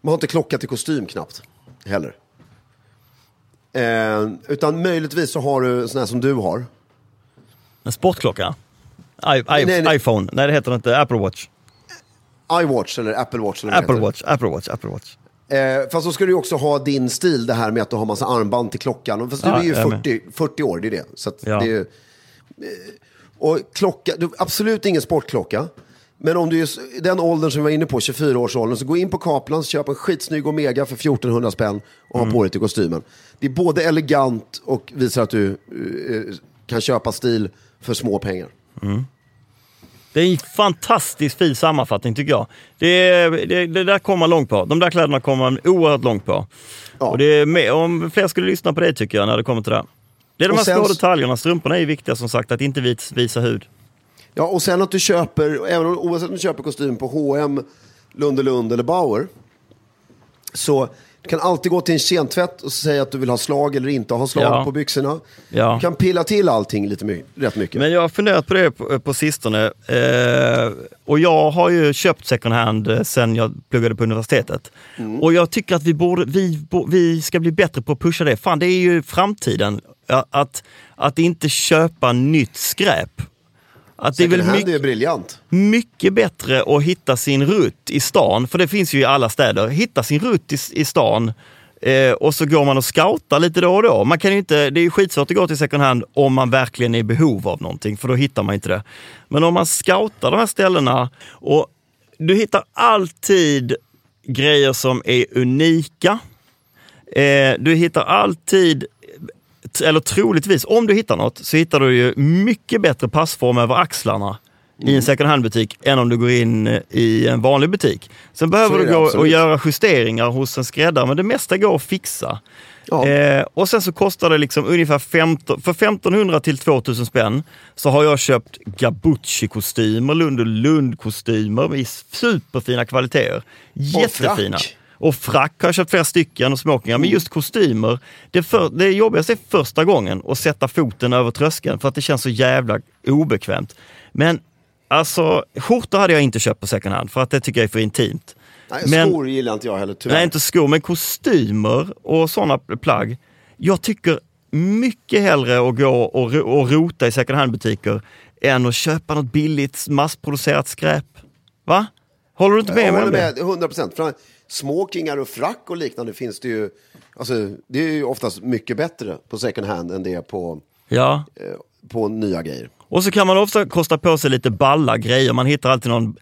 man har inte klocka till kostym knappt heller. Eh, utan möjligtvis så har du sån här som du har. En sportklocka? I, I, Nej, nej. iPhone? Nej, det heter inte. Apple Watch. iWatch eller Apple Watch. Eller Apple Watch, Apple Watch, Apple Watch. Eh, fast så ska du också ha din stil, det här med att du har massa armband till klockan. Fast du Ja, är ju jag med. 40, 40 år, det är det. Så Ja. det är, ju- eh, och klocka, du, absolut ingen sportklocka. Men om du är den åldern som vi var inne på, 24-årsåldern, så gå in på Kaplans, köp en skitsnygg Omega för 1400 spänn och Mm. ha på dig till kostymen. Det är både elegant och visar att du eh, kan köpa stil för små pengar. Det är en fantastiskt fin sammanfattning tycker jag. Det, det, det där kommer man långt på. De där kläderna kommer man oerhört långt på. Ja. Och det är med, om fler skulle lyssna på det tycker jag när det kommer till det. Det är de Och här små detaljerna. Strumporna är ju viktiga som sagt, att inte vis, visa hud. Ja, och sen att du köper, även om, oavsett om du köper kostym på H&M, Lund Lund eller Bauer, så du kan alltid gå till en kemtvätt och säga att du vill ha slag eller inte ha slag Ja. på byxorna. Ja. Du kan pilla till allting lite my- rätt mycket. Men jag har funderat på det på, på sistone. Eh, och jag har ju köpt second hand eh, sen jag pluggade på universitetet. Och jag tycker att vi, borde, vi, vi ska bli bättre på att pusha det. Fan, det är ju framtiden. Att, att inte köpa nytt skräp. Att det är Second väl mycket, är briljant. mycket bättre att hitta sin rutt i stan, för det finns ju i alla städer. Hitta sin rutt i, i stan eh, och så går man och scoutar lite då och då. Man kan inte, det är ju skitsvårt att gå till second hand om man verkligen är i behov av någonting, för då hittar man inte det. Men om man scoutar de här ställena och du hittar alltid grejer som är unika. Eh, du hittar alltid eller troligtvis, om du hittar något, så hittar du ju mycket bättre passform över axlarna i en second hand-butik än om du går in eh, i en vanlig butik. Sen behöver du gå och absolut. göra justeringar hos en skräddare, men det mesta går att fixa. Ja. Eh, och sen så kostar det liksom ungefär 15, för 1500 till 2000 spänn så har jag köpt Gabucci-kostymer, Lund och Lund-kostymer i superfina kvaliteter. Jättefina. frack. Och frack har jag köpt flera stycken och smokingar, men just kostymer, det, för, det jobbigaste är första gången att sätta foten över tröskeln för att det känns så jävla obekvämt. Men Alltså, skjortor hade jag inte köpt på second hand för att det tycker jag är för intimt. Nej, Men- skor gillar inte jag heller tyvärr. Nej, inte skor, men kostymer och sådana plagg. Jag tycker mycket hellre att gå och, och rota i second hand-butiker än att köpa något billigt massproducerat skräp. Va? Håller du inte med jag mig om håller det? med, 100 procent. Smokingar och frack och liknande finns det ju. Alltså, det är ju oftast mycket bättre på second hand än det är på, Ja. eh, på nya grejer. Och så kan man ofta kosta på sig lite balla grejer. Man hittar alltid någon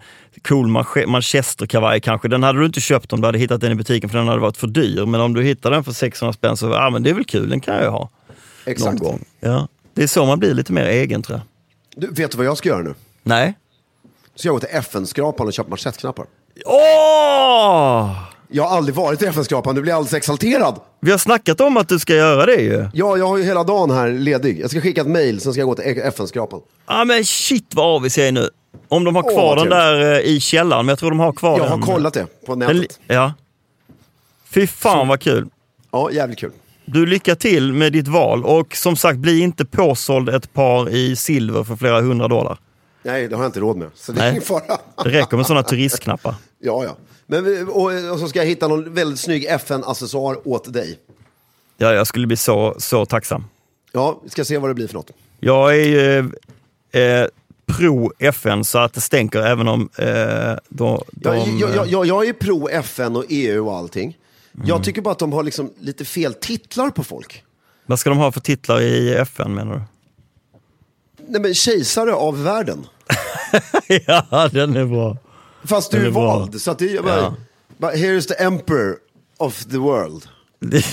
cool manche- manchesterkavaj kanske. Den hade du inte köpt om du hade hittat den i butiken för den hade varit för dyr. Men om du hittar den för 600 spänn så, ja men det är väl kul, den kan jag ha. Exakt. Någon gång. Ja. Det är så man blir lite mer egen tror jag. Du, vet du vad jag ska göra nu? Nej. Så jag går till FN-skrapan och köper manschettknappar. Åh! Jag har aldrig varit i FN-skrapan, nu blir alldeles exalterad. Vi har snackat om att du ska göra det ju. Ja, jag har ju hela dagen här ledig. Jag ska skicka ett mail, sen ska jag gå till FN-skrapan. Ja men shit vad avis jag är nu. Om de har kvar vad den där eh, i källaren, men jag tror de har kvar Jag har den. kollat det på Den nätet. ja. Fy fan vad kul. Ja, jävligt kul. Du, lycka till med ditt val och som sagt, bli inte påsåld ett par i silver för flera hundra dollar. Nej, det har jag inte råd med. Så det är Nej. ingen fara. Det räcker med sådana turistknappar. [LAUGHS] Ja, ja. Men, vi- och, och så ska jag hitta någon väldigt snygg FN-accessoar åt dig. Ja, jag skulle bli så, så tacksam. Ja, vi ska se vad det blir för något. Jag är ju eh, pro FN så att det stänker även om eh, de, de, Jag, jag, jag, jag, jag är pro FN och EU och allting. Jag tycker bara att de har liksom lite fel titlar på folk. Vad ska de ha för titlar i FN menar du? Nej men kejsare av världen. [LAUGHS] ja, den är bra. Fast du Den är är bra. vald. Så att det är bara, Ja. bara, here's the emperor of the world. [LAUGHS]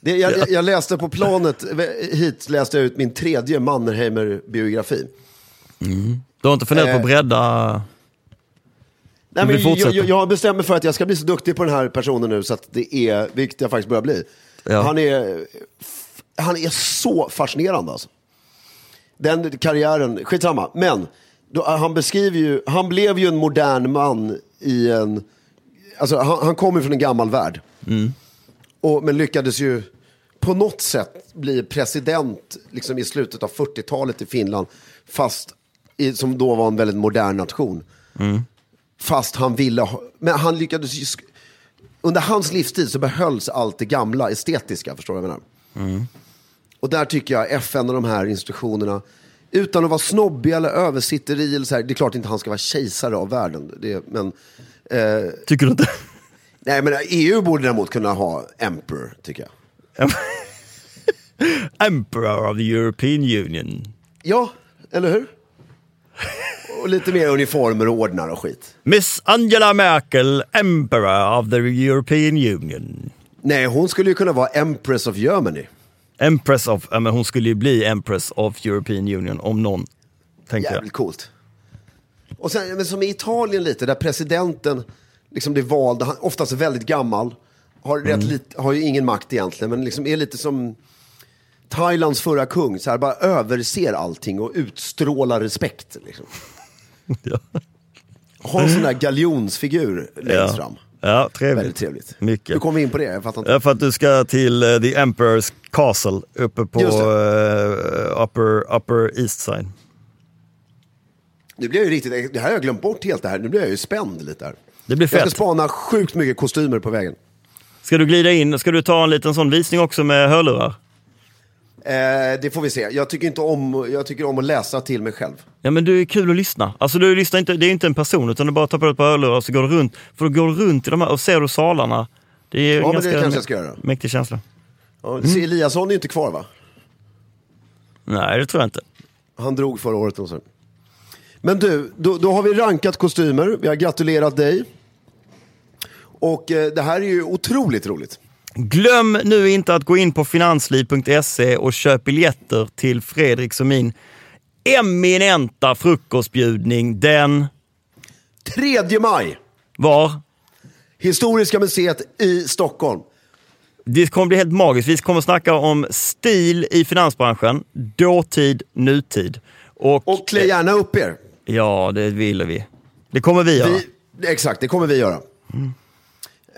Det, jag, jag, jag läste på planet hit, läste jag ut min tredje Mannerheimer-biografi. Du har inte funderat på att Eh, bredda? Nej, men jag, jag, bestämmer för att jag ska bli så duktig på den här personen nu så att det är, vilket jag faktiskt börjar bli. Ja. Han, är, han är så fascinerande alltså. Den karriären, skitsamma. Men då, han beskriver ju, han blev ju en modern man i en, alltså han, han kommer från en gammal värld. Och, men lyckades ju på något sätt bli president liksom i slutet av 40-talet i Finland. Fast i, som då var en väldigt modern nation. Fast han ville ha, men han lyckades ju, under hans livstid så behölls allt det gamla estetiska, förstår du vad jag menar? Och där tycker jag FN och de här institutionerna, utan att vara snobbig eller översitteri, eller så här, det är klart inte han ska vara kejsare av världen, det, men eh, Tycker du inte? Nej, men EU borde däremot kunna ha Emperor, tycker jag. [LAUGHS] Emperor of the European Union. Ja, eller hur? Och lite mer uniformer och ordnar och skit. Miss Angela Merkel, Emperor of the European Union. Nej, hon skulle ju kunna vara Empress of Germany. Empress of, ja, men hon skulle ju bli Empress of European Union om någon, tänker jag. Jävligt coolt. Och sen, men som i Italien lite, där presidenten liksom blir vald, han oftast är väldigt gammal, har, rätt lite, har ju ingen makt egentligen, men liksom är lite som Thailands förra kung, så här, bara överser allting och utstrålar respekt. Liksom. [LAUGHS] Ja. Har en sån där galjonsfigur längst Ja. fram. Ja, trevligt. Väldigt trevligt. Mycket. Hur kom vi in på det? Jag fattar inte. Ja, för att du ska till eh, The Emperor's Castle uppe på eh, upper, upper East Side. Nu blir jag ju riktigt, det här har jag glömt bort helt det här. Nu blir jag ju spänd lite här. Det blir Jag ska fett. spana sjukt mycket kostymer på vägen. Ska du glida in, ska du ta en liten sån visning också med hörlurar? Eh, det får vi se. Jag tycker, inte om, jag tycker om att läsa till mig själv. Ja men du är kul att lyssna. Alltså du lyssnar inte, det är inte en person utan du bara tar på ett par hörlurar och så går du runt. För då går du runt i de här och ser du salarna. Det är Ja, men det ganska kanske jag ska göra. mäktig känsla. Ja, mm. Eliasson är inte kvar va? Nej det tror jag inte. Han drog förra året och så. Men du, då, då har vi rankat kostymer. Vi har gratulerat dig. Och eh, det här är ju otroligt roligt. Glöm nu inte att gå in på finansliv.se och köp biljetter till Fredriks och min eminenta frukostbjudning. Den 3 maj, var Historiska museet i Stockholm. Det kommer bli helt magiskt. Vi kommer snacka om stil i finansbranschen, dåtid, nutid. Och, Och klä gärna upp er. Ja, det vill vi. Det kommer vi göra. Vi, exakt, det kommer vi göra. Eh,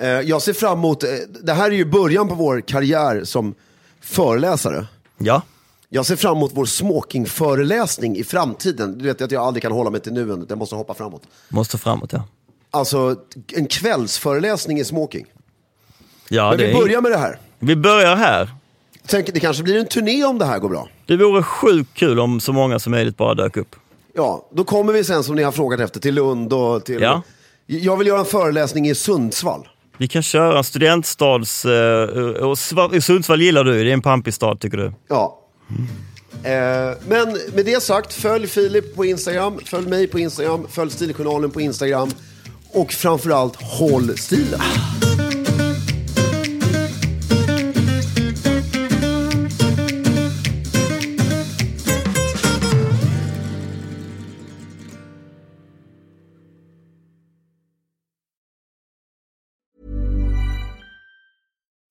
jag ser fram emot, eh, det här är ju början på vår karriär som föreläsare. Ja. Jag ser fram emot vår smokingföreläsning i framtiden. Du vet att jag aldrig kan hålla mig till nuet, jag måste hoppa framåt. Måste framåt ja. Alltså en kvällsföreläsning i smoking. Ja, Men det vi är- börjar med det här. vi börjar här. Tänk, det kanske blir en turné om det här går bra. Det vore sjukt kul om så många som möjligt bara dök upp. Ja, då kommer vi sen som ni har frågat efter till Lund och till... Ja. Jag vill göra en föreläsning i Sundsvall. Vi kan köra studentstads... Eh, och Sundsvall gillar du, det är en pampig stad tycker du. Ja. Eh, men med det sagt, följ Filip på Instagram, följ mig på Instagram, följ Stiljournalen på Instagram och framförallt håll stilen.